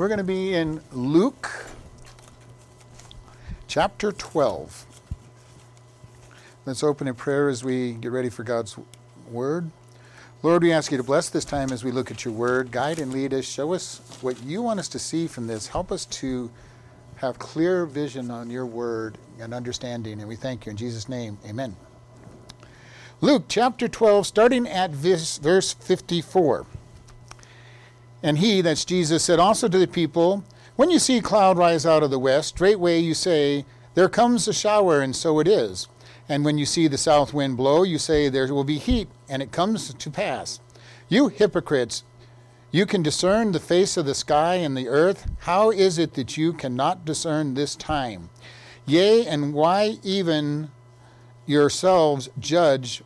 We're going to be in Luke chapter 12. Let's open in prayer as we get ready for God's word. Lord, we ask you to bless this time as we look at your word. Guide and lead us. Show us what you want us to see from this. Help us to have clear vision on your word and understanding. And we thank you in Jesus' name. Amen. Luke chapter 12, starting at verse 54. And he, that's Jesus, said also to the people, When you see a cloud rise out of the west, straightway you say, There comes a shower, and so it is. And when you see the south wind blow, you say, There will be heat, and it comes to pass. You hypocrites, you can discern the face of the sky and the earth. How is it that you cannot discern this time? Yea, and why even yourselves judge,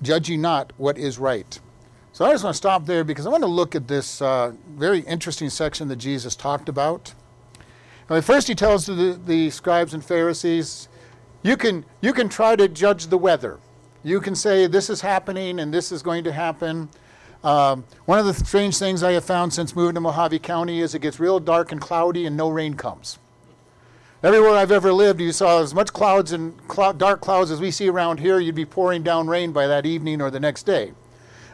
judge ye not what is right? So I just want to stop there because I want to look at this uh, very interesting section that Jesus talked about. First, he tells the, the scribes and Pharisees, you can, you can try to judge the weather. You can say this is happening and this is going to happen. Um, one of the strange things I have found since moving to Mohave County is it gets real dark and cloudy and no rain comes. Everywhere I've ever lived, you saw as much clouds and dark clouds as we see around here, you'd be pouring down rain by that evening or the next day.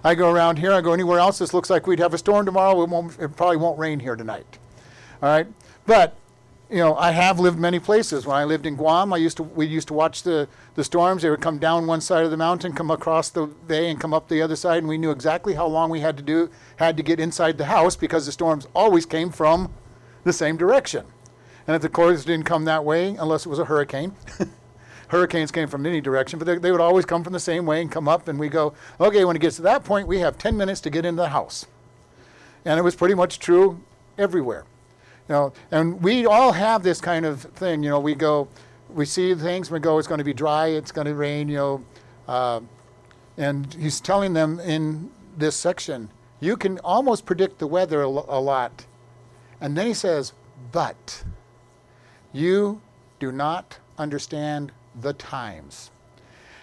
I go around here, I go anywhere else, this looks like we'd have a storm tomorrow. It, won't, it probably won't rain here tonight. All right? But, you know, I have lived many places. When I lived in Guam, I used to, we used to watch the, the storms. They would come down one side of the mountain, come across the bay, and come up the other side, and we knew exactly how long we had to do, had to get inside the house because the storms always came from the same direction. And if the course didn't come that way, unless it was a hurricane, hurricanes came from any direction, but they, they would always come from the same way and come up, and we go, okay, when it gets to that point, we have 10 minutes to get into the house. And it was pretty much true everywhere. You know, and we all have this kind of thing. You know, we go, we see things, we go, it's going to be dry, it's going to rain, you know. Uh, and he's telling them in this section, you can almost predict the weather a, a lot. And then he says, but you do not understand the times.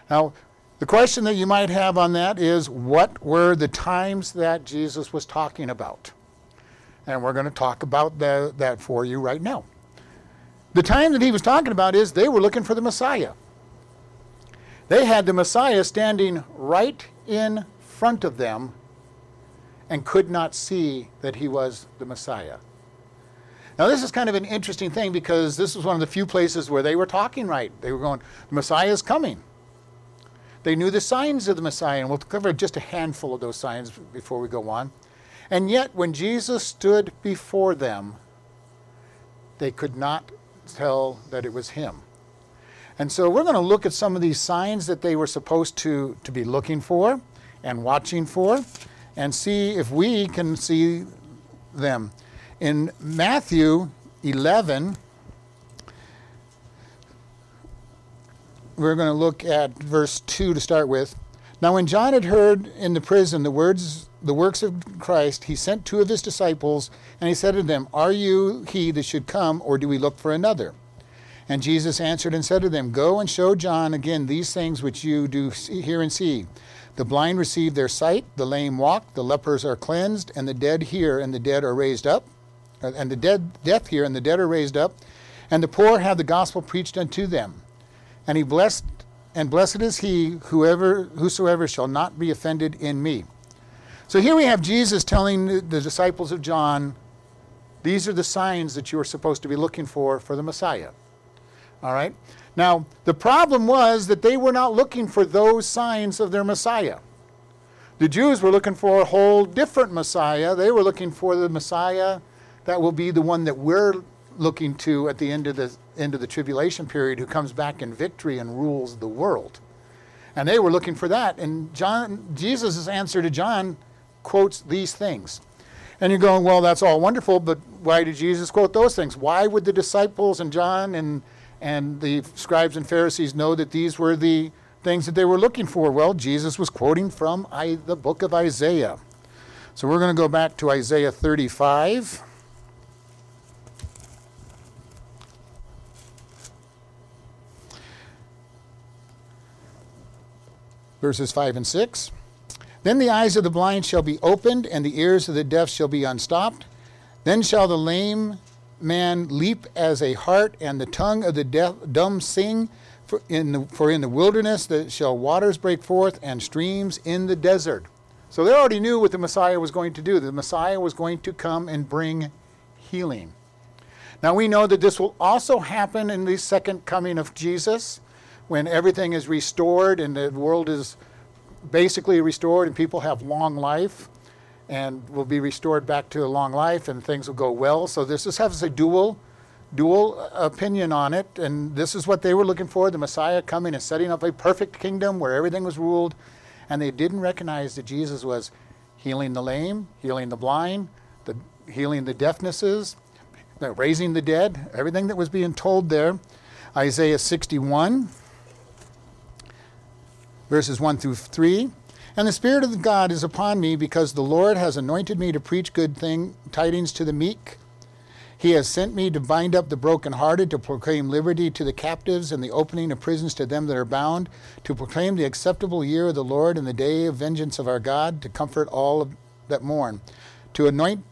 Now, the question that you might have on that is what were the times that Jesus was talking about? And we're going to talk about the, that for you right now. The time that he was talking about is they were looking for the Messiah. They had the Messiah standing right in front of them and could not see that he was the Messiah. Now, this is kind of an interesting thing because this was one of the few places where they were talking right. They were going, the Messiah is coming. They knew the signs of the Messiah, and we'll cover just a handful of those signs before we go on. And yet, when Jesus stood before them, they could not tell that it was him. And so we're going to look at some of these signs that they were supposed to, to be looking for and watching for and see if we can see them. In Matthew 11, we're going to look at verse 2 to start with. Now, when John had heard in the prison the words, the works of Christ, he sent two of his disciples, and he said to them, Are you he that should come, or do we look for another? And Jesus answered and said to them, Go and show John again these things which you do see, hear and see. The blind receive their sight, the lame walk, the lepers are cleansed, and the dead hear, and the dead are raised up and the dead death here, and the dead are raised up, and the poor have the gospel preached unto them. And he blessed and blessed is he whoever whosoever shall not be offended in me. So here we have Jesus telling the disciples of John, these are the signs that you are supposed to be looking for for the Messiah. All right? Now, the problem was that they were not looking for those signs of their Messiah. The Jews were looking for a whole different Messiah. They were looking for the Messiah that will be the one that we're looking to at the end of the end of the tribulation period who comes back in victory and rules the world. And they were looking for that. And John Jesus' answer to John quotes these things. And you're going, well, that's all wonderful, but why did Jesus quote those things? Why would the disciples and John and and the scribes and Pharisees know that these were the things that they were looking for? Well, Jesus was quoting from I, the book of Isaiah. So we're going to go back to Isaiah 35. Verses 5 and 6. Then the eyes of the blind shall be opened, and the ears of the deaf shall be unstopped. Then shall the lame man leap as a hart, and the tongue of the deaf, dumb sing. For in, the, for in the wilderness that shall waters break forth, and streams in the desert. So they already knew what the Messiah was going to do. The Messiah was going to come and bring healing. Now we know that this will also happen in the second coming of Jesus when everything is restored and the world is basically restored and people have long life and will be restored back to a long life and things will go well. So this is, has a dual dual opinion on it and this is what they were looking for the Messiah coming and setting up a perfect kingdom where everything was ruled and they didn't recognize that Jesus was healing the lame, healing the blind, the healing the deafnesses, raising the dead, everything that was being told there. Isaiah 61 verses 1 through 3. And the Spirit of God is upon me because the Lord has anointed me to preach good thing, tidings to the meek. He has sent me to bind up the brokenhearted, to proclaim liberty to the captives, and the opening of prisons to them that are bound, to proclaim the acceptable year of the Lord and the day of vengeance of our God, to comfort all that mourn, to anoint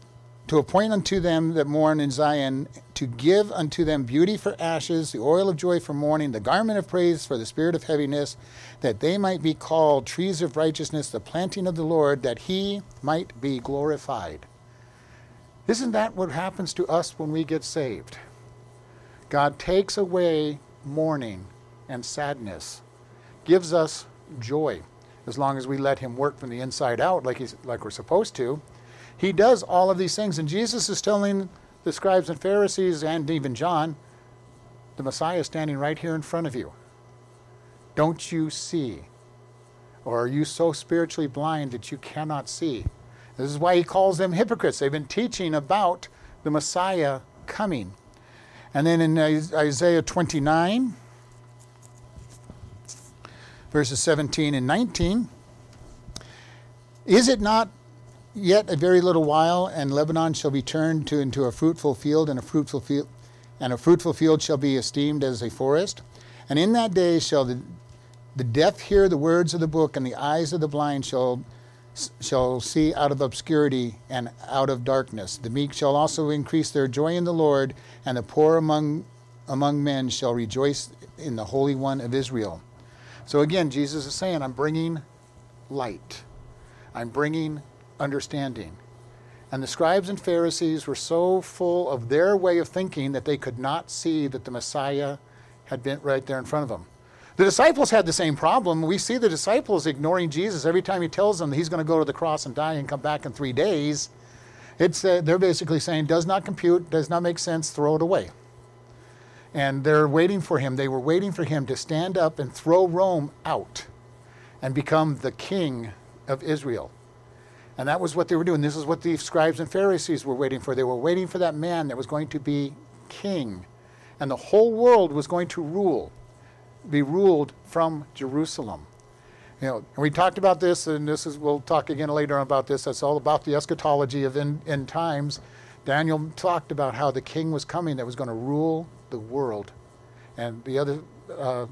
to appoint unto them that mourn in Zion, to give unto them beauty for ashes, the oil of joy for mourning, the garment of praise for the spirit of heaviness, that they might be called trees of righteousness, the planting of the Lord, that he might be glorified. Isn't that what happens to us when we get saved? God takes away mourning and sadness, gives us joy, as long as we let him work from the inside out like, he's, like we're supposed to he does all of these things. And Jesus is telling the scribes and Pharisees and even John, the Messiah is standing right here in front of you. Don't you see? Or are you so spiritually blind that you cannot see? This is why he calls them hypocrites. They've been teaching about the Messiah coming. And then in Isaiah 29, verses 17 and 19, is it not Yet a very little while, and Lebanon shall be turned to, into a fruitful field, and a fruitful field, and a fruitful field shall be esteemed as a forest. And in that day shall the, the deaf hear the words of the book, and the eyes of the blind shall shall see out of obscurity and out of darkness. The meek shall also increase their joy in the Lord, and the poor among among men shall rejoice in the Holy One of Israel. So again, Jesus is saying, I'm bringing light. I'm bringing understanding. And the scribes and Pharisees were so full of their way of thinking that they could not see that the Messiah had been right there in front of them. The disciples had the same problem. We see the disciples ignoring Jesus every time he tells them that he's going to go to the cross and die and come back in three days. It's, uh, they're basically saying, does not compute, does not make sense, throw it away. And they're waiting for him. They were waiting for him to stand up and throw Rome out and become the king of Israel. And that was what they were doing. This is what the scribes and Pharisees were waiting for. They were waiting for that man that was going to be king. And the whole world was going to rule, be ruled from Jerusalem. You know, and we talked about this, and this is we'll talk again later on about this. That's all about the eschatology of end, end times. Daniel talked about how the king was coming that was going to rule the world. And the other uh,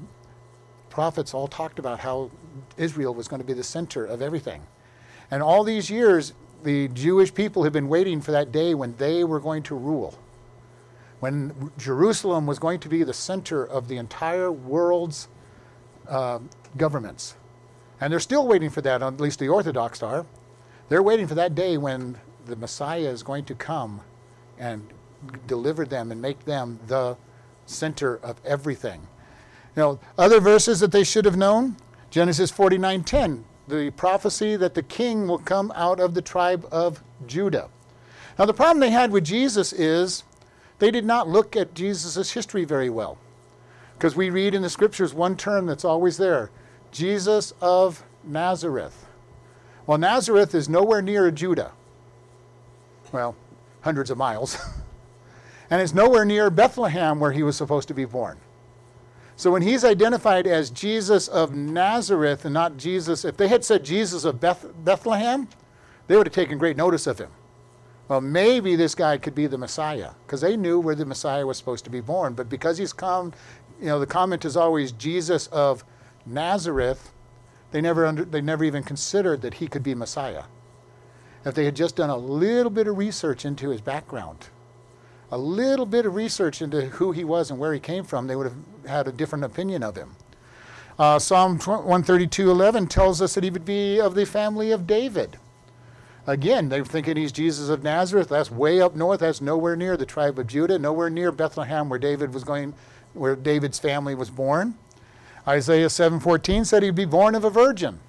prophets all talked about how Israel was going to be the center of everything. And all these years, the Jewish people have been waiting for that day when they were going to rule, when Jerusalem was going to be the center of the entire world's uh, governments. And they're still waiting for that, at least the Orthodox are. They're waiting for that day when the Messiah is going to come and deliver them and make them the center of everything. You know, other verses that they should have known, Genesis 49:10, the prophecy that the king will come out of the tribe of Judah. Now, the problem they had with Jesus is they did not look at Jesus' history very well. Because we read in the scriptures one term that's always there Jesus of Nazareth. Well, Nazareth is nowhere near Judah. Well, hundreds of miles. and it's nowhere near Bethlehem where he was supposed to be born. So when he's identified as Jesus of Nazareth and not Jesus, if they had said Jesus of Beth, Bethlehem, they would have taken great notice of him. Well, maybe this guy could be the Messiah because they knew where the Messiah was supposed to be born. But because he's come, you know, the comment is always Jesus of Nazareth. They never under, they never even considered that he could be Messiah. if they had just done a little bit of research into his background, a little bit of research into who he was and where he came from, they would have had a different opinion of him. Uh, Psalm 132:11 tells us that he would be of the family of David. Again, they're thinking he's Jesus of Nazareth. That's way up north. That's nowhere near the tribe of Judah, nowhere near Bethlehem, where David was going, where David's family was born. Isaiah 7:14 said he'd be born of a virgin.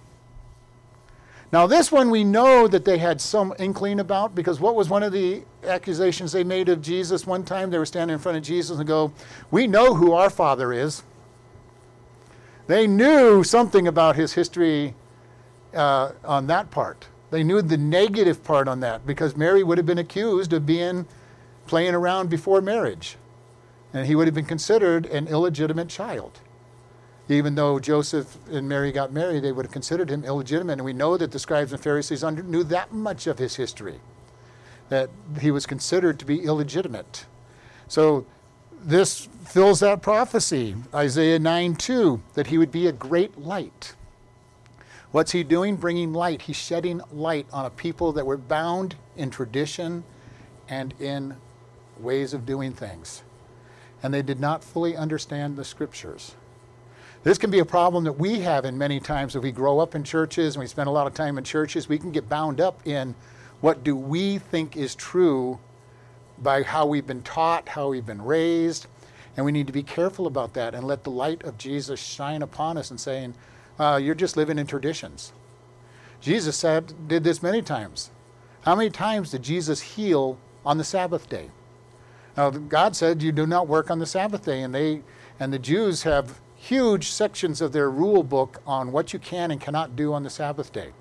Now, this one we know that they had some inkling about because what was one of the accusations they made of Jesus one time? They were standing in front of Jesus and go, We know who our father is. They knew something about his history uh, on that part. They knew the negative part on that because Mary would have been accused of being playing around before marriage. And he would have been considered an illegitimate child even though Joseph and Mary got married, they would have considered him illegitimate. And we know that the scribes and Pharisees under, knew that much of his history, that he was considered to be illegitimate. So this fills that prophecy, Isaiah 9 2, that he would be a great light. What's he doing? Bringing light. He's shedding light on a people that were bound in tradition and in ways of doing things. And they did not fully understand the scriptures. This can be a problem that we have in many times if we grow up in churches and we spend a lot of time in churches. We can get bound up in what do we think is true by how we've been taught, how we've been raised. And we need to be careful about that and let the light of Jesus shine upon us and saying, uh, You're just living in traditions. Jesus said, did this many times. How many times did Jesus heal on the Sabbath day? Now, God said, You do not work on the Sabbath day. And, they, and the Jews have huge sections of their rule book on what you can and cannot do on the Sabbath day.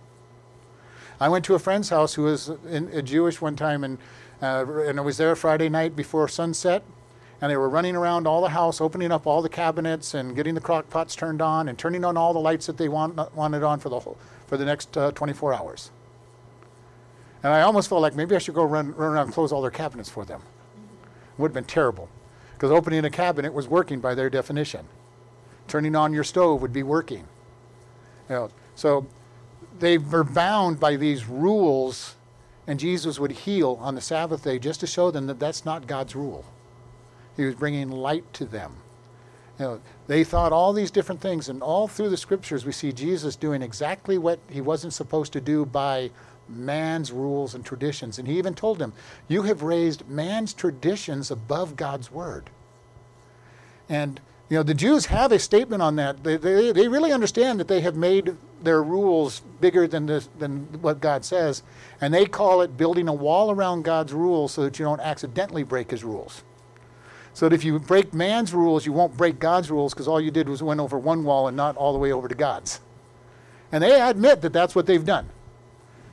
I went to a friend's house who was in, a Jewish one time, and, uh, and I was there Friday night before sunset, and they were running around all the house, opening up all the cabinets and getting the crock pots turned on and turning on all the lights that they want, wanted on for the, whole, for the next uh, 24 hours. And I almost felt like maybe I should go run, run around and close all their cabinets for them. It would have been terrible, because opening a cabinet was working by their definition turning on your stove would be working. You know, so they were bound by these rules, and Jesus would heal on the Sabbath day just to show them that that's not God's rule. He was bringing light to them. You know, they thought all these different things, and all through the scriptures, we see Jesus doing exactly what he wasn't supposed to do by man's rules and traditions. And he even told them, You have raised man's traditions above God's word. And you know, the Jews have a statement on that. They, they, they really understand that they have made their rules bigger than, this, than what God says, and they call it building a wall around God's rules so that you don't accidentally break his rules. So that if you break man's rules, you won't break God's rules because all you did was went over one wall and not all the way over to God's. And they admit that that's what they've done.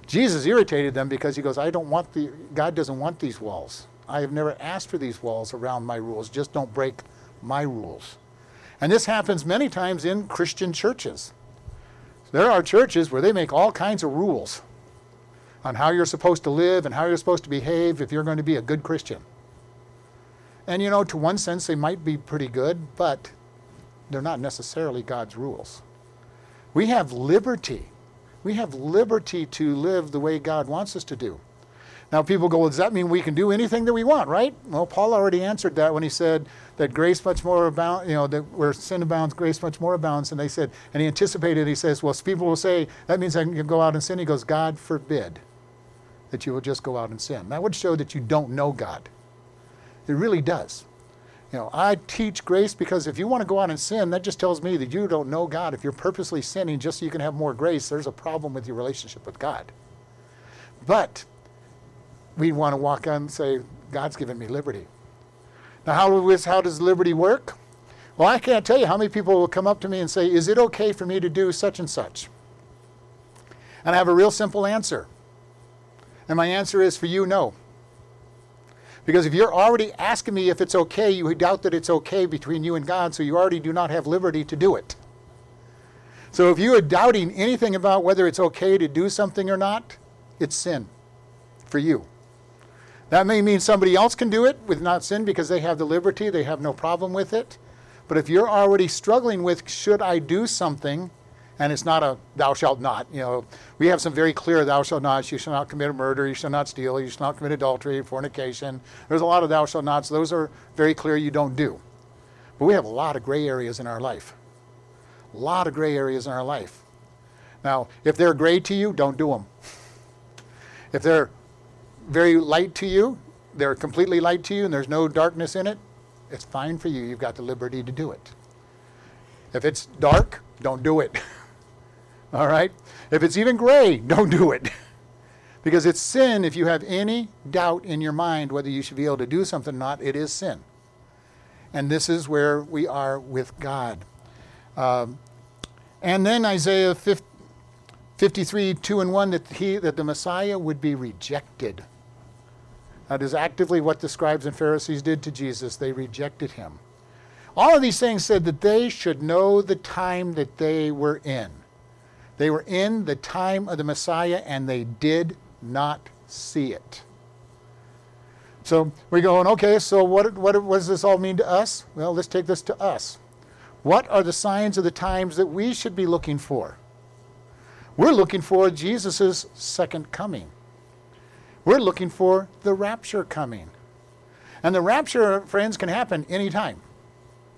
Jesus irritated them because he goes, I don't want the, God doesn't want these walls. I have never asked for these walls around my rules. Just don't break my rules. And this happens many times in Christian churches. There are churches where they make all kinds of rules on how you're supposed to live and how you're supposed to behave if you're going to be a good Christian. And you know, to one sense, they might be pretty good, but they're not necessarily God's rules. We have liberty. We have liberty to live the way God wants us to do. Now, people go, well, does that mean we can do anything that we want, right? Well, Paul already answered that when he said that grace much more abounds, you know, that where sin abounds, grace much more abounds. And they said, and he anticipated, he says, well, people will say, that means I can go out and sin. He goes, God forbid that you will just go out and sin. That would show that you don't know God. It really does. You know, I teach grace because if you want to go out and sin, that just tells me that you don't know God. If you're purposely sinning just so you can have more grace, there's a problem with your relationship with God. But we want to walk on and say, God's given me liberty. Now, how, how does liberty work? Well, I can't tell you how many people will come up to me and say, Is it okay for me to do such and such? And I have a real simple answer. And my answer is for you, no. Because if you're already asking me if it's okay, you doubt that it's okay between you and God, so you already do not have liberty to do it. So if you are doubting anything about whether it's okay to do something or not, it's sin for you. That may mean somebody else can do it with not sin because they have the liberty, they have no problem with it. But if you're already struggling with, should I do something, And it's not a thou shalt not. You know, we have some very clear thou shalt not. You shall not commit murder. You shall not steal. You shall not commit adultery, fornication. There's a lot of thou shalt nots. Those are very clear you don't do. But we have a lot of gray areas in our life. A lot of gray areas in our life. Now, if they're gray to you, don't do them. If they're very light to you, they're completely light to you, and there's no darkness in it, it's fine for you. You've got the liberty to do it. If it's dark, don't do it. All right? If it's even gray, don't do it. because it's sin if you have any doubt in your mind whether you should be able to do something or not, it is sin. And this is where we are with God. Um, and then Isaiah 50, 53, 2 and 1, that, he, that the Messiah would be rejected. That is actively what the scribes and Pharisees did to Jesus. They rejected him. All of these things said that they should know the time that they were in. They were in the time of the Messiah and they did not see it. So we're going, okay, so what, what, what does this all mean to us? Well, let's take this to us. What are the signs of the times that we should be looking for? We're looking for Jesus' second coming. We're looking for the rapture coming. And the rapture, friends, can happen anytime.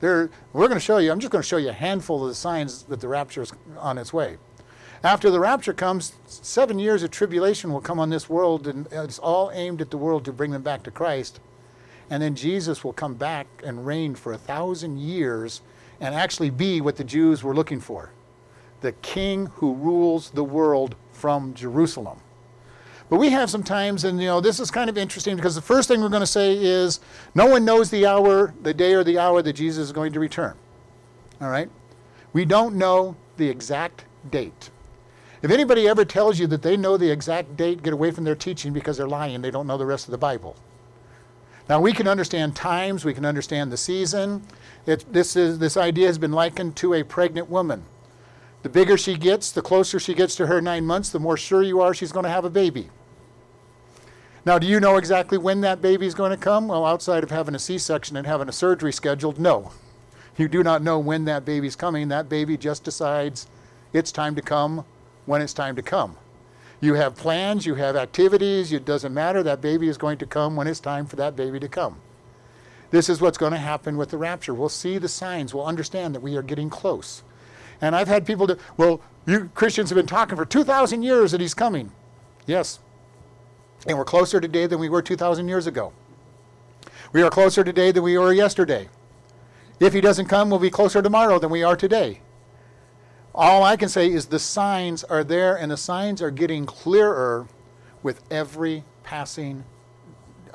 There, we're going to show you, I'm just going to show you a handful of the signs that the rapture is on its way. After the rapture comes, seven years of tribulation will come on this world, and it's all aimed at the world to bring them back to Christ. And then Jesus will come back and reign for a thousand years and actually be what the Jews were looking for the king who rules the world from Jerusalem. But we have some times, and you know, this is kind of interesting because the first thing we're going to say is no one knows the hour, the day or the hour that Jesus is going to return. All right? We don't know the exact date. If anybody ever tells you that they know the exact date, get away from their teaching because they're lying. They don't know the rest of the Bible. Now we can understand times, we can understand the season. It, this, is, this idea has been likened to a pregnant woman. The bigger she gets, the closer she gets to her nine months, the more sure you are she's going to have a baby. Now, do you know exactly when that baby is going to come? Well, outside of having a C section and having a surgery scheduled, no. You do not know when that baby's coming. That baby just decides it's time to come when it's time to come. You have plans, you have activities, it doesn't matter. That baby is going to come when it's time for that baby to come. This is what's going to happen with the rapture. We'll see the signs, we'll understand that we are getting close. And I've had people do, well, you Christians have been talking for 2,000 years that he's coming. Yes. And we're closer today than we were 2,000 years ago. We are closer today than we were yesterday. If he doesn't come, we'll be closer tomorrow than we are today. All I can say is the signs are there, and the signs are getting clearer with every passing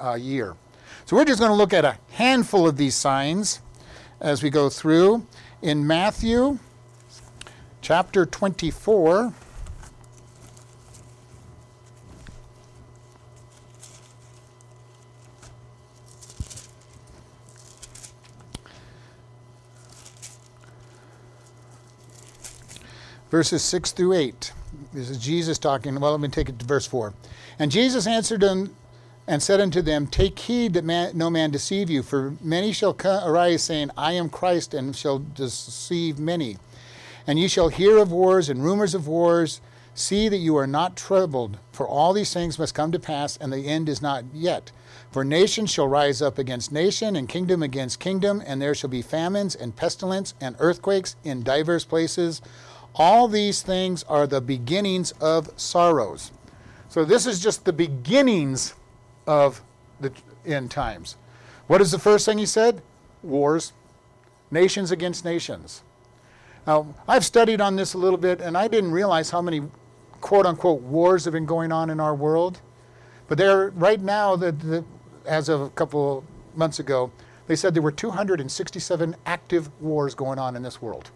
uh, year. So we're just going to look at a handful of these signs as we go through. In Matthew, chapter 24. Verses 6 through 8. This is Jesus talking. Well, let me take it to verse 4. And Jesus answered them and said unto them, Take heed that man, no man deceive you, for many shall arise, saying, I am Christ, and shall deceive many. And ye shall hear of wars and rumors of wars. See that you are not troubled, for all these things must come to pass, and the end is not yet. For nation shall rise up against nation, and kingdom against kingdom, and there shall be famines and pestilence and earthquakes in divers places. All these things are the beginnings of sorrows. So this is just the beginnings of the end times. What is the first thing he said? Wars, nations against nations. Now, I've studied on this a little bit, and I didn't realize how many quote unquote wars have been going on in our world. But there, right now, the, the, as of a couple months ago, they said there were 267 active wars going on in this world.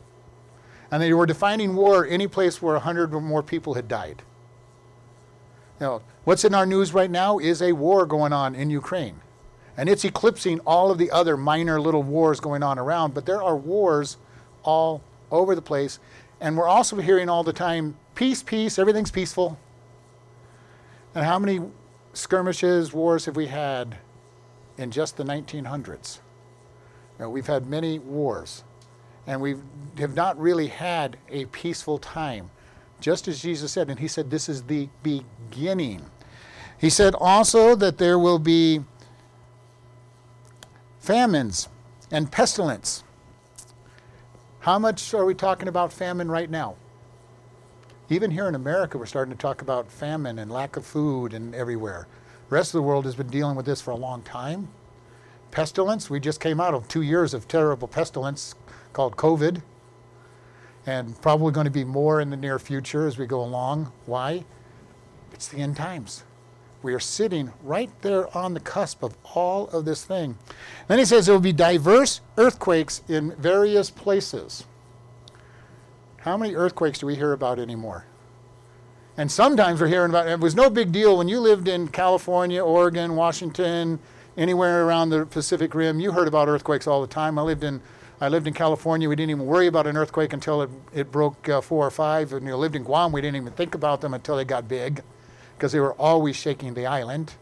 And they were defining war any place where 100 or more people had died. Now, what's in our news right now is a war going on in Ukraine. And it's eclipsing all of the other minor little wars going on around, but there are wars all over the place. And we're also hearing all the time peace, peace, everything's peaceful. And how many skirmishes, wars have we had in just the 1900s? You know, we've had many wars. And we have not really had a peaceful time, just as Jesus said. And he said, This is the beginning. He said also that there will be famines and pestilence. How much are we talking about famine right now? Even here in America, we're starting to talk about famine and lack of food and everywhere. The rest of the world has been dealing with this for a long time. Pestilence, we just came out of two years of terrible pestilence called COVID, and probably going to be more in the near future as we go along. Why? It's the end times. We are sitting right there on the cusp of all of this thing. Then he says there will be diverse earthquakes in various places. How many earthquakes do we hear about anymore? And sometimes we're hearing about it was no big deal when you lived in California, Oregon, Washington, anywhere around the Pacific Rim. You heard about earthquakes all the time. I lived in I lived in California. We didn't even worry about an earthquake until it, it broke uh, four or five. And you know, lived in Guam. We didn't even think about them until they got big, because they were always shaking the island.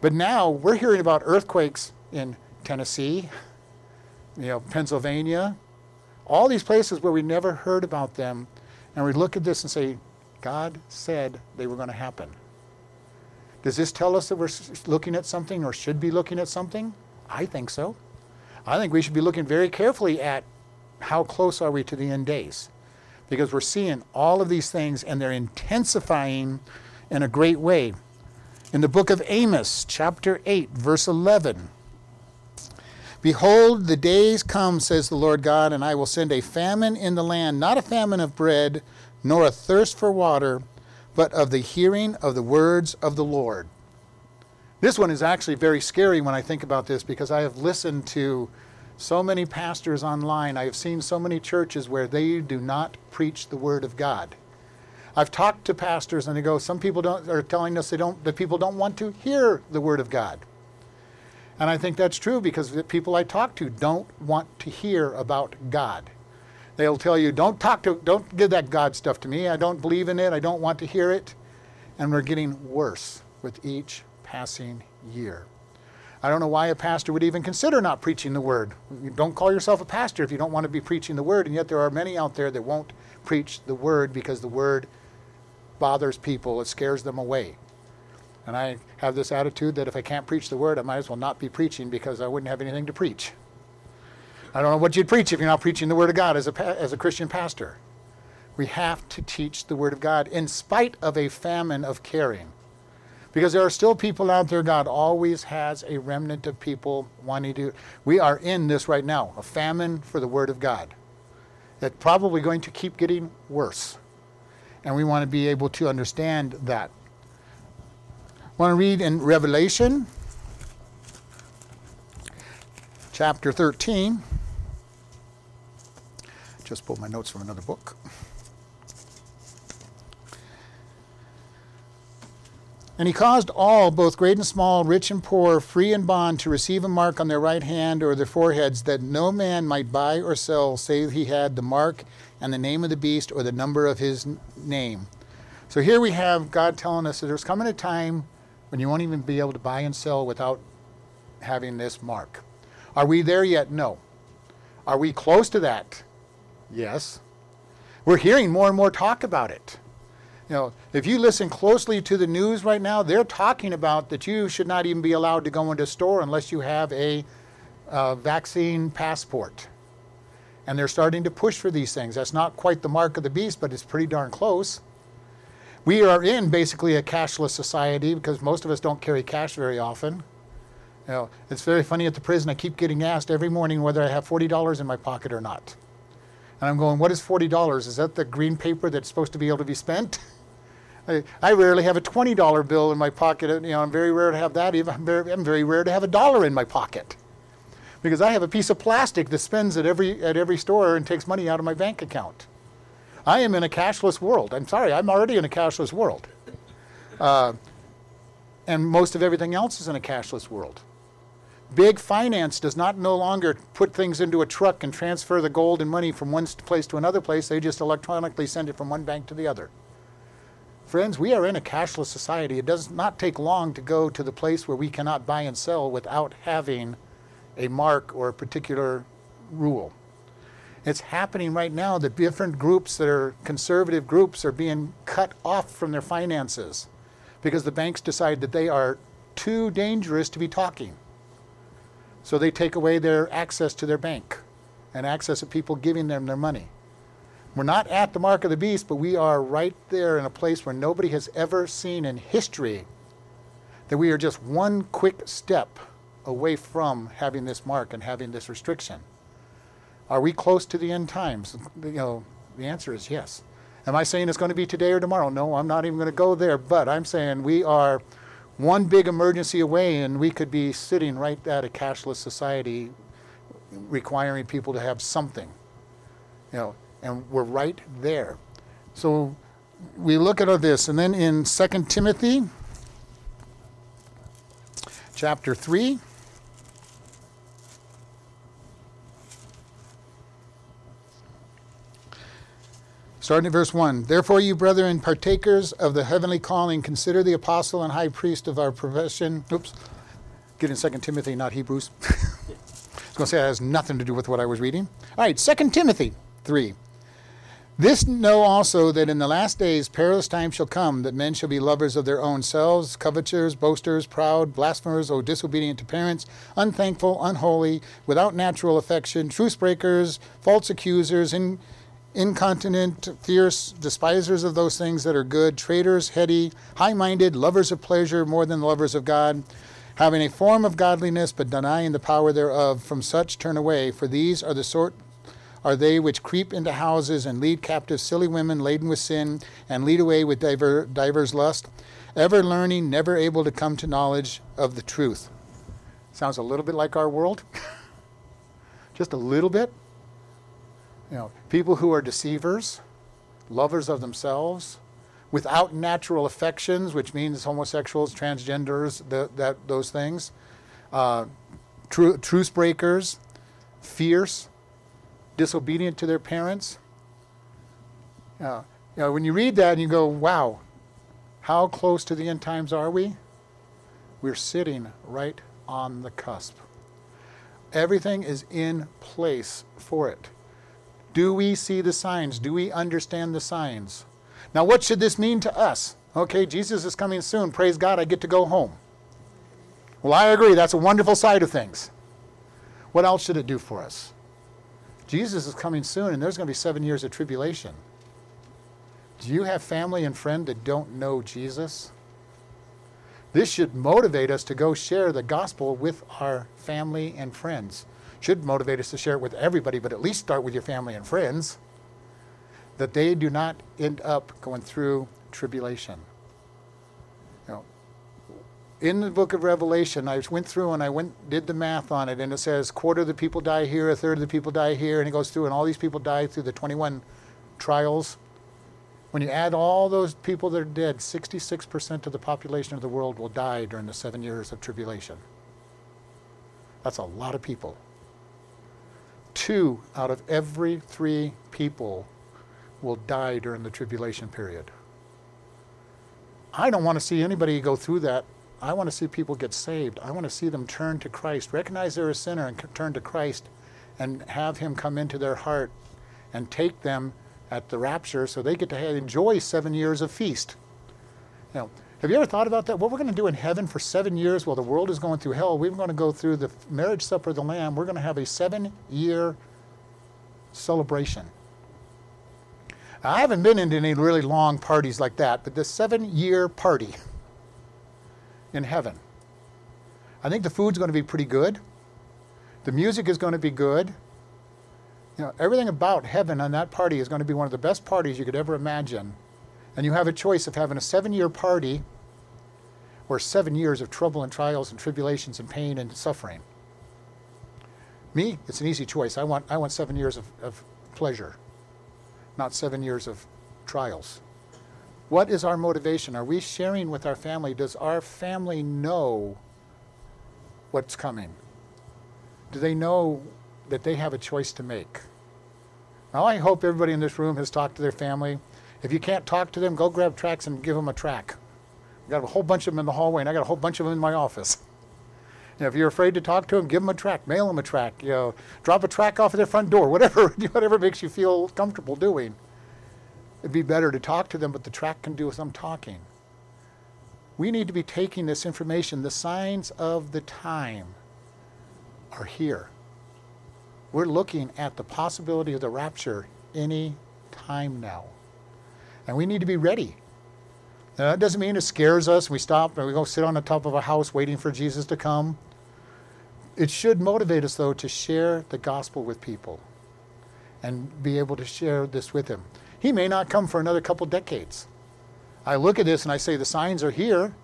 But now we're hearing about earthquakes in Tennessee, you know, Pennsylvania, all these places where we never heard about them, and we look at this and say, God said they were going to happen. Does this tell us that we're looking at something or should be looking at something? I think so. I think we should be looking very carefully at how close are we to the end days. Because we're seeing all of these things and they're intensifying in a great way. In the book of Amos, chapter 8, verse 11, Behold, the days come, says the Lord God, and I will send a famine in the land, not a famine of bread, nor a thirst for water, but of the hearing of the words of the Lord. This one is actually very scary when I think about this because I have listened to so many pastors online. I have seen so many churches where they do not preach the word of God. I've talked to pastors and they go, some people don't, are telling us they don't, that people don't want to hear the word of God. And I think that's true because the people I talk to don't want to hear about God. They'll tell you, don't talk to, don't give that God stuff to me. I don't believe in it. I don't want to hear it. And we're getting worse with each passing year. I don't know why a pastor would even consider not preaching the word. You don't call yourself a pastor if you don't want to be preaching the word, and yet there are many out there that won't preach the word because the word bothers people, it scares them away. And I have this attitude that if I can't preach the word, I might as well not be preaching because I wouldn't have anything to preach. I don't know what you'd preach if you're not preaching the word of God as a, as a Christian pastor. We have to teach the word of God in spite of a famine of caring. Because there are still people out there, God always has a remnant of people wanting to. We are in this right now, a famine for the Word of God. That's probably going to keep getting worse. And we want to be able to understand that I want to read in Revelation chapter 13. Just pulled my notes from another book. And he caused all, both great and small, rich and poor, free and bond, to receive a mark on their right hand or their foreheads, that no man might buy or sell save he had the mark and the name of the beast or the number of his name. So here we have God telling us that there's coming a time when you won't even be able to buy and sell without having this mark. Are we there yet? No. Are we close to that? Yes. We're hearing more and more talk about it. You know, if you listen closely to the news right now, they're talking about that you should not even be allowed to go into a store unless you have a uh, vaccine passport. And they're starting to push for these things. That's not quite the mark of the beast, but it's pretty darn close. We are in basically a cashless society because most of us don't carry cash very often. You know, it's very funny at the prison. I keep getting asked every morning whether I have forty dollars in my pocket or not, and I'm going, "What is forty dollars? Is that the green paper that's supposed to be able to be spent?" I, I rarely have a twenty dollar bill in my pocket. You know, I'm very rare to have that. I'm very, I'm very rare to have a dollar in my pocket, because I have a piece of plastic that spends at every at every store and takes money out of my bank account. I am in a cashless world. I'm sorry, I'm already in a cashless world. Uh, and most of everything else is in a cashless world. Big finance does not no longer put things into a truck and transfer the gold and money from one place to another place. They just electronically send it from one bank to the other. Friends, we are in a cashless society. It does not take long to go to the place where we cannot buy and sell without having a mark or a particular rule. It's happening right now that different groups that are conservative groups are being cut off from their finances because the banks decide that they are too dangerous to be talking. So they take away their access to their bank and access of people giving them their money. We're not at the mark of the beast, but we are right there in a place where nobody has ever seen in history that we are just one quick step away from having this mark and having this restriction. Are we close to the end times? You know, the answer is yes. Am I saying it's going to be today or tomorrow? No, I'm not even going to go there, but I'm saying we are one big emergency away and we could be sitting right at a cashless society requiring people to have something. You know, and we're right there. So we look at this and then in 2 Timothy chapter 3 Starting at verse 1. Therefore, you brethren, partakers of the heavenly calling, consider the apostle and high priest of our profession. Oops. Get in 2 Timothy, not Hebrews. I was going to say that has nothing to do with what I was reading. All right, 2 Timothy 3. This know also that in the last days perilous times shall come, that men shall be lovers of their own selves, covetous, boasters, proud, blasphemers, O disobedient to parents, unthankful, unholy, without natural affection, truce breakers, false accusers, in incontinent, fierce, despisers of those things that are good, traitors, heady, high minded, lovers of pleasure more than lovers of God, having a form of godliness but denying the power thereof. From such turn away, for these are the sort are they which creep into houses and lead captive silly women laden with sin and lead away with diver, divers lust, ever learning, never able to come to knowledge of the truth. Sounds a little bit like our world. Just a little bit. You know, people who are deceivers, lovers of themselves, without natural affections, which means homosexuals, transgenders, the, that those things, uh, tru- truce breakers, fierce, disobedient to their parents. Uh, you know, when you read that and you go, "Wow, how close to the end times are we?" We're sitting right on the cusp. Everything is in place for it. Do we see the signs? Do we understand the signs? Now, what should this mean to us? Okay, Jesus is coming soon. Praise God, I get to go home. Well, I agree. That's a wonderful side of things. What else should it do for us? Jesus is coming soon, and there's going to be seven years of tribulation. Do you have family and friend that don't know Jesus? This should motivate us to go share the gospel with our family and friends should motivate us to share it with everybody, but at least start with your family and friends, that they do not end up going through tribulation. In the book of Revelation, I went through and I went did the math on it, and it says quarter of the people die here, a third of the people die here, and it goes through, and all these people die through the 21 trials. When you add all those people that are dead, 66% of the population of the world will die during the seven years of tribulation. That's a lot of people two out of every three people will die during the tribulation period. I don't want to see anybody go through that. I want to see people get saved. I want to see them turn to Christ, recognize they're a sinner, and turn to Christ, and have Him come into their heart and take them at the rapture so they get to enjoy seven years of feast. Know, have you ever thought about that? What we're going to do in heaven for seven years while the world is going through hell, we're going to go through the marriage supper of the Lamb. We're going to have a seven year celebration. I haven't been into any really long parties like that, but the seven year party in heaven. I think the food's going to be pretty good. The music is going to be good. You know, everything about heaven and that party is going to be one of the best parties you could ever imagine and you have a choice of having a seven year party or seven years of trouble and trials and tribulations and pain and suffering. Me, it's an easy choice. I want, I want seven years of, of pleasure, not seven years of trials. What is our motivation? Are we sharing with our family? Does our family know what's coming? Do they know that they have a choice to make? Now, I hope everybody in this room has talked to their family if you can't talk to them, go grab tracks and give them a track. I got a whole bunch of them in the hallway, and I got a whole bunch of them in my office. You know, if you're afraid to talk to them, give them a track, mail them a track, you know, drop a track off at their front door, whatever, whatever makes you feel comfortable doing. It'd be better to talk to them, but the track can do some talking. We need to be taking this information. The signs of the time are here. We're looking at the possibility of the rapture any time now. And we need to be ready. Now, that doesn't mean it scares us. We stop and we go sit on the top of a house waiting for Jesus to come. It should motivate us, though, to share the gospel with people and be able to share this with him. He may not come for another couple decades. I look at this and I say the signs are here.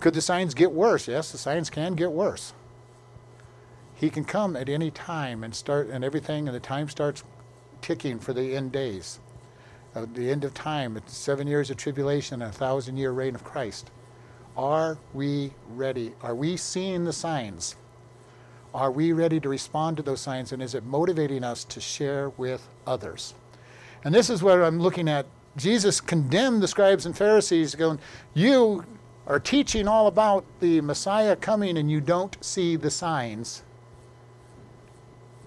Could the signs get worse? Yes, the signs can get worse. He can come at any time and start and everything and the time starts ticking for the end days. Uh, the end of time, it's seven years of tribulation and a thousand year reign of Christ. Are we ready? Are we seeing the signs? Are we ready to respond to those signs? And is it motivating us to share with others? And this is where I'm looking at. Jesus condemned the scribes and Pharisees, going, You are teaching all about the Messiah coming and you don't see the signs.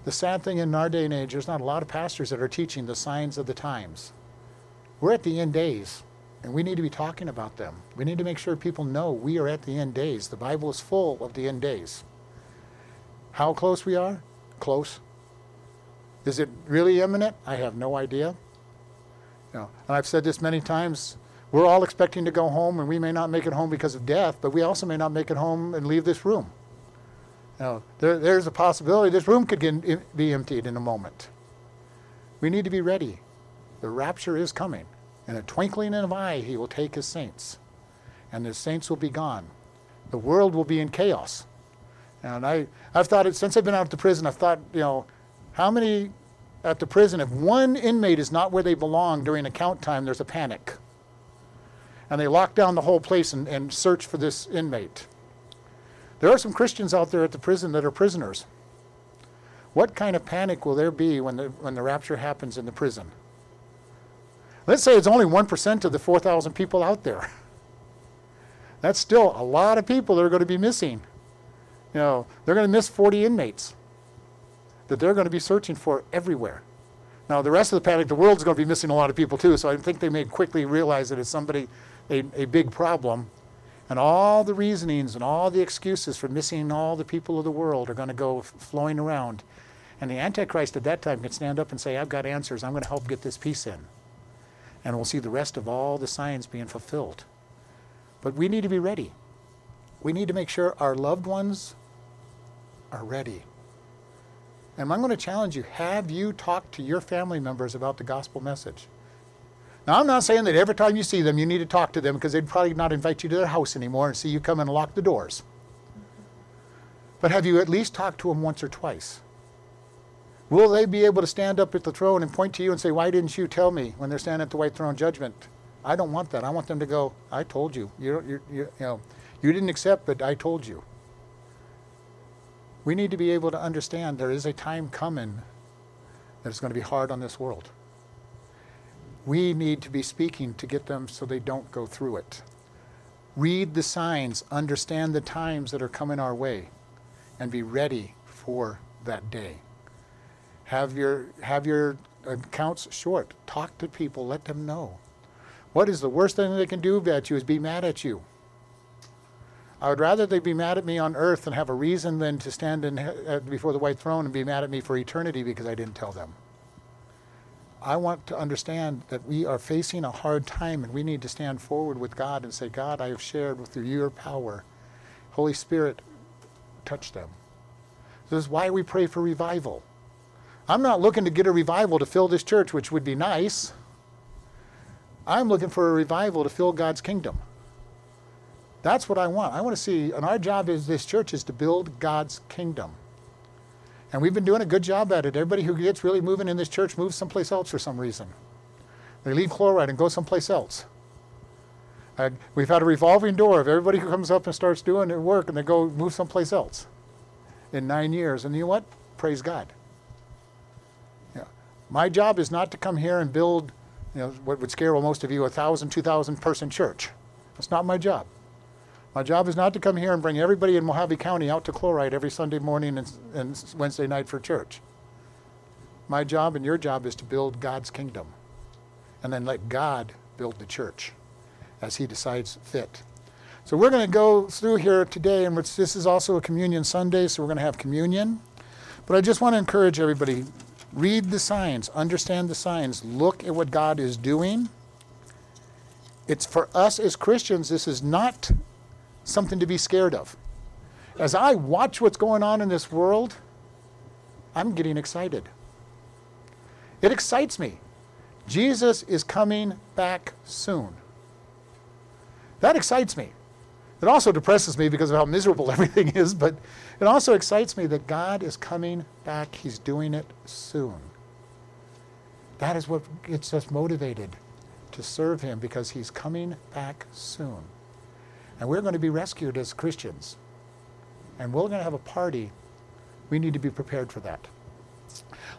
The sad thing in our day and age, there's not a lot of pastors that are teaching the signs of the times. We're at the end days, and we need to be talking about them. We need to make sure people know we are at the end days. The Bible is full of the end days. How close we are? Close. Is it really imminent? I have no idea. You know, and I've said this many times. We're all expecting to go home, and we may not make it home because of death, but we also may not make it home and leave this room. Know, there, there's a possibility this room could get, be emptied in a moment. We need to be ready. The rapture is coming. In a twinkling of an eye, he will take his saints, and the saints will be gone. The world will be in chaos. And I, I've thought it since I've been out of the prison. I've thought, you know, how many at the prison, if one inmate is not where they belong during account time, there's a panic. And they lock down the whole place and, and search for this inmate. There are some Christians out there at the prison that are prisoners. What kind of panic will there be when the, when the rapture happens in the prison? Let's say it's only 1% of the 4,000 people out there. That's still a lot of people that are going to be missing. You know, they're going to miss 40 inmates that they're going to be searching for everywhere. Now, the rest of the panic, the world's going to be missing a lot of people too, so I think they may quickly realize that it's somebody, a, a big problem. And all the reasonings and all the excuses for missing all the people of the world are going to go flowing around. And the Antichrist at that time can stand up and say, I've got answers. I'm going to help get this peace in. And we'll see the rest of all the signs being fulfilled. But we need to be ready. We need to make sure our loved ones are ready. And I'm going to challenge you have you talked to your family members about the gospel message? Now, I'm not saying that every time you see them, you need to talk to them because they'd probably not invite you to their house anymore and see you come and lock the doors. But have you at least talked to them once or twice? Will they be able to stand up at the throne and point to you and say, Why didn't you tell me when they're standing at the white throne judgment? I don't want that. I want them to go, I told you. You, you, you, you know, you didn't accept, but I told you. We need to be able to understand there is a time coming that is going to be hard on this world. We need to be speaking to get them so they don't go through it. Read the signs, understand the times that are coming our way, and be ready for that day. Have your, have your accounts short. Talk to people, let them know. What is the worst thing they can do about you is be mad at you. I would rather they be mad at me on earth and have a reason than to stand in, uh, before the white throne and be mad at me for eternity because I didn't tell them. I want to understand that we are facing a hard time and we need to stand forward with God and say, God, I have shared with you your power. Holy Spirit, touch them. This is why we pray for revival. I'm not looking to get a revival to fill this church, which would be nice. I'm looking for a revival to fill God's kingdom. That's what I want. I want to see, and our job as this church is to build God's kingdom. And we've been doing a good job at it. Everybody who gets really moving in this church moves someplace else for some reason. They leave chloride and go someplace else. Uh, we've had a revolving door of everybody who comes up and starts doing their work and they go move someplace else in nine years. And you know what? Praise God. Yeah. My job is not to come here and build, you know, what would scare most of you, a thousand, two thousand person church. That's not my job. My job is not to come here and bring everybody in Mohave County out to Chloride every Sunday morning and, and Wednesday night for church. My job and your job is to build God's kingdom and then let God build the church as He decides fit. So we're going to go through here today, and this is also a communion Sunday, so we're going to have communion. But I just want to encourage everybody read the signs, understand the signs, look at what God is doing. It's for us as Christians, this is not something to be scared of. As I watch what's going on in this world, I'm getting excited. It excites me. Jesus is coming back soon. That excites me. It also depresses me because of how miserable everything is, but it also excites me that God is coming back. He's doing it soon. That is what gets us motivated to serve Him because He's coming back soon. And we're going to be rescued as Christians. And we're going to have a party. We need to be prepared for that.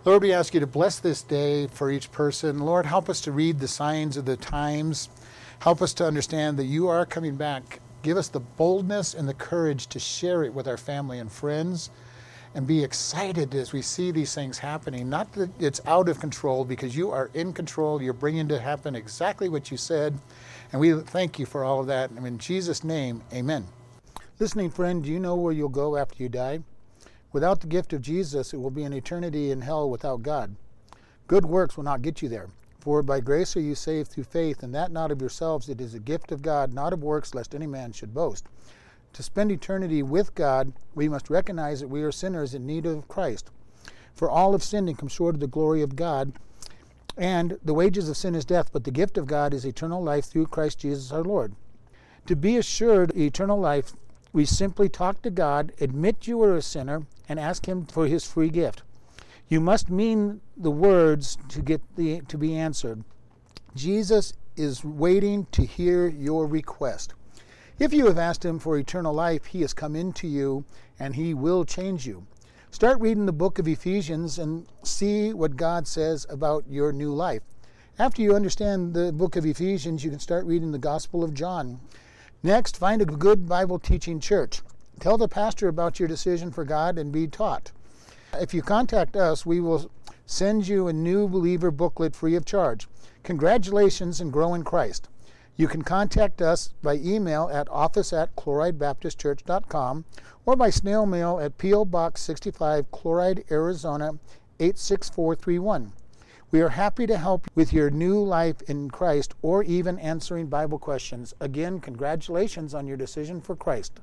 Lord, we ask you to bless this day for each person. Lord, help us to read the signs of the times. Help us to understand that you are coming back Give us the boldness and the courage to share it with our family and friends and be excited as we see these things happening. Not that it's out of control, because you are in control. You're bringing to happen exactly what you said. And we thank you for all of that. And in Jesus' name, amen. Listening friend, do you know where you'll go after you die? Without the gift of Jesus, it will be an eternity in hell without God. Good works will not get you there. For by grace are you saved through faith, and that not of yourselves, it is a gift of God, not of works, lest any man should boast. To spend eternity with God, we must recognize that we are sinners in need of Christ. For all have sinned and come short of the glory of God, and the wages of sin is death, but the gift of God is eternal life through Christ Jesus our Lord. To be assured of eternal life, we simply talk to God, admit you are a sinner, and ask Him for His free gift. You must mean the words to get the to be answered. Jesus is waiting to hear your request. If you have asked him for eternal life, he has come into you and he will change you. Start reading the book of Ephesians and see what God says about your new life. After you understand the book of Ephesians, you can start reading the Gospel of John. Next, find a good Bible teaching church. Tell the pastor about your decision for God and be taught. If you contact us, we will send you a new believer booklet free of charge. Congratulations and grow in Christ. You can contact us by email at office at chloridebaptistchurch.com or by snail mail at P.O. Box 65, Chloride, Arizona 86431. We are happy to help with your new life in Christ or even answering Bible questions. Again, congratulations on your decision for Christ.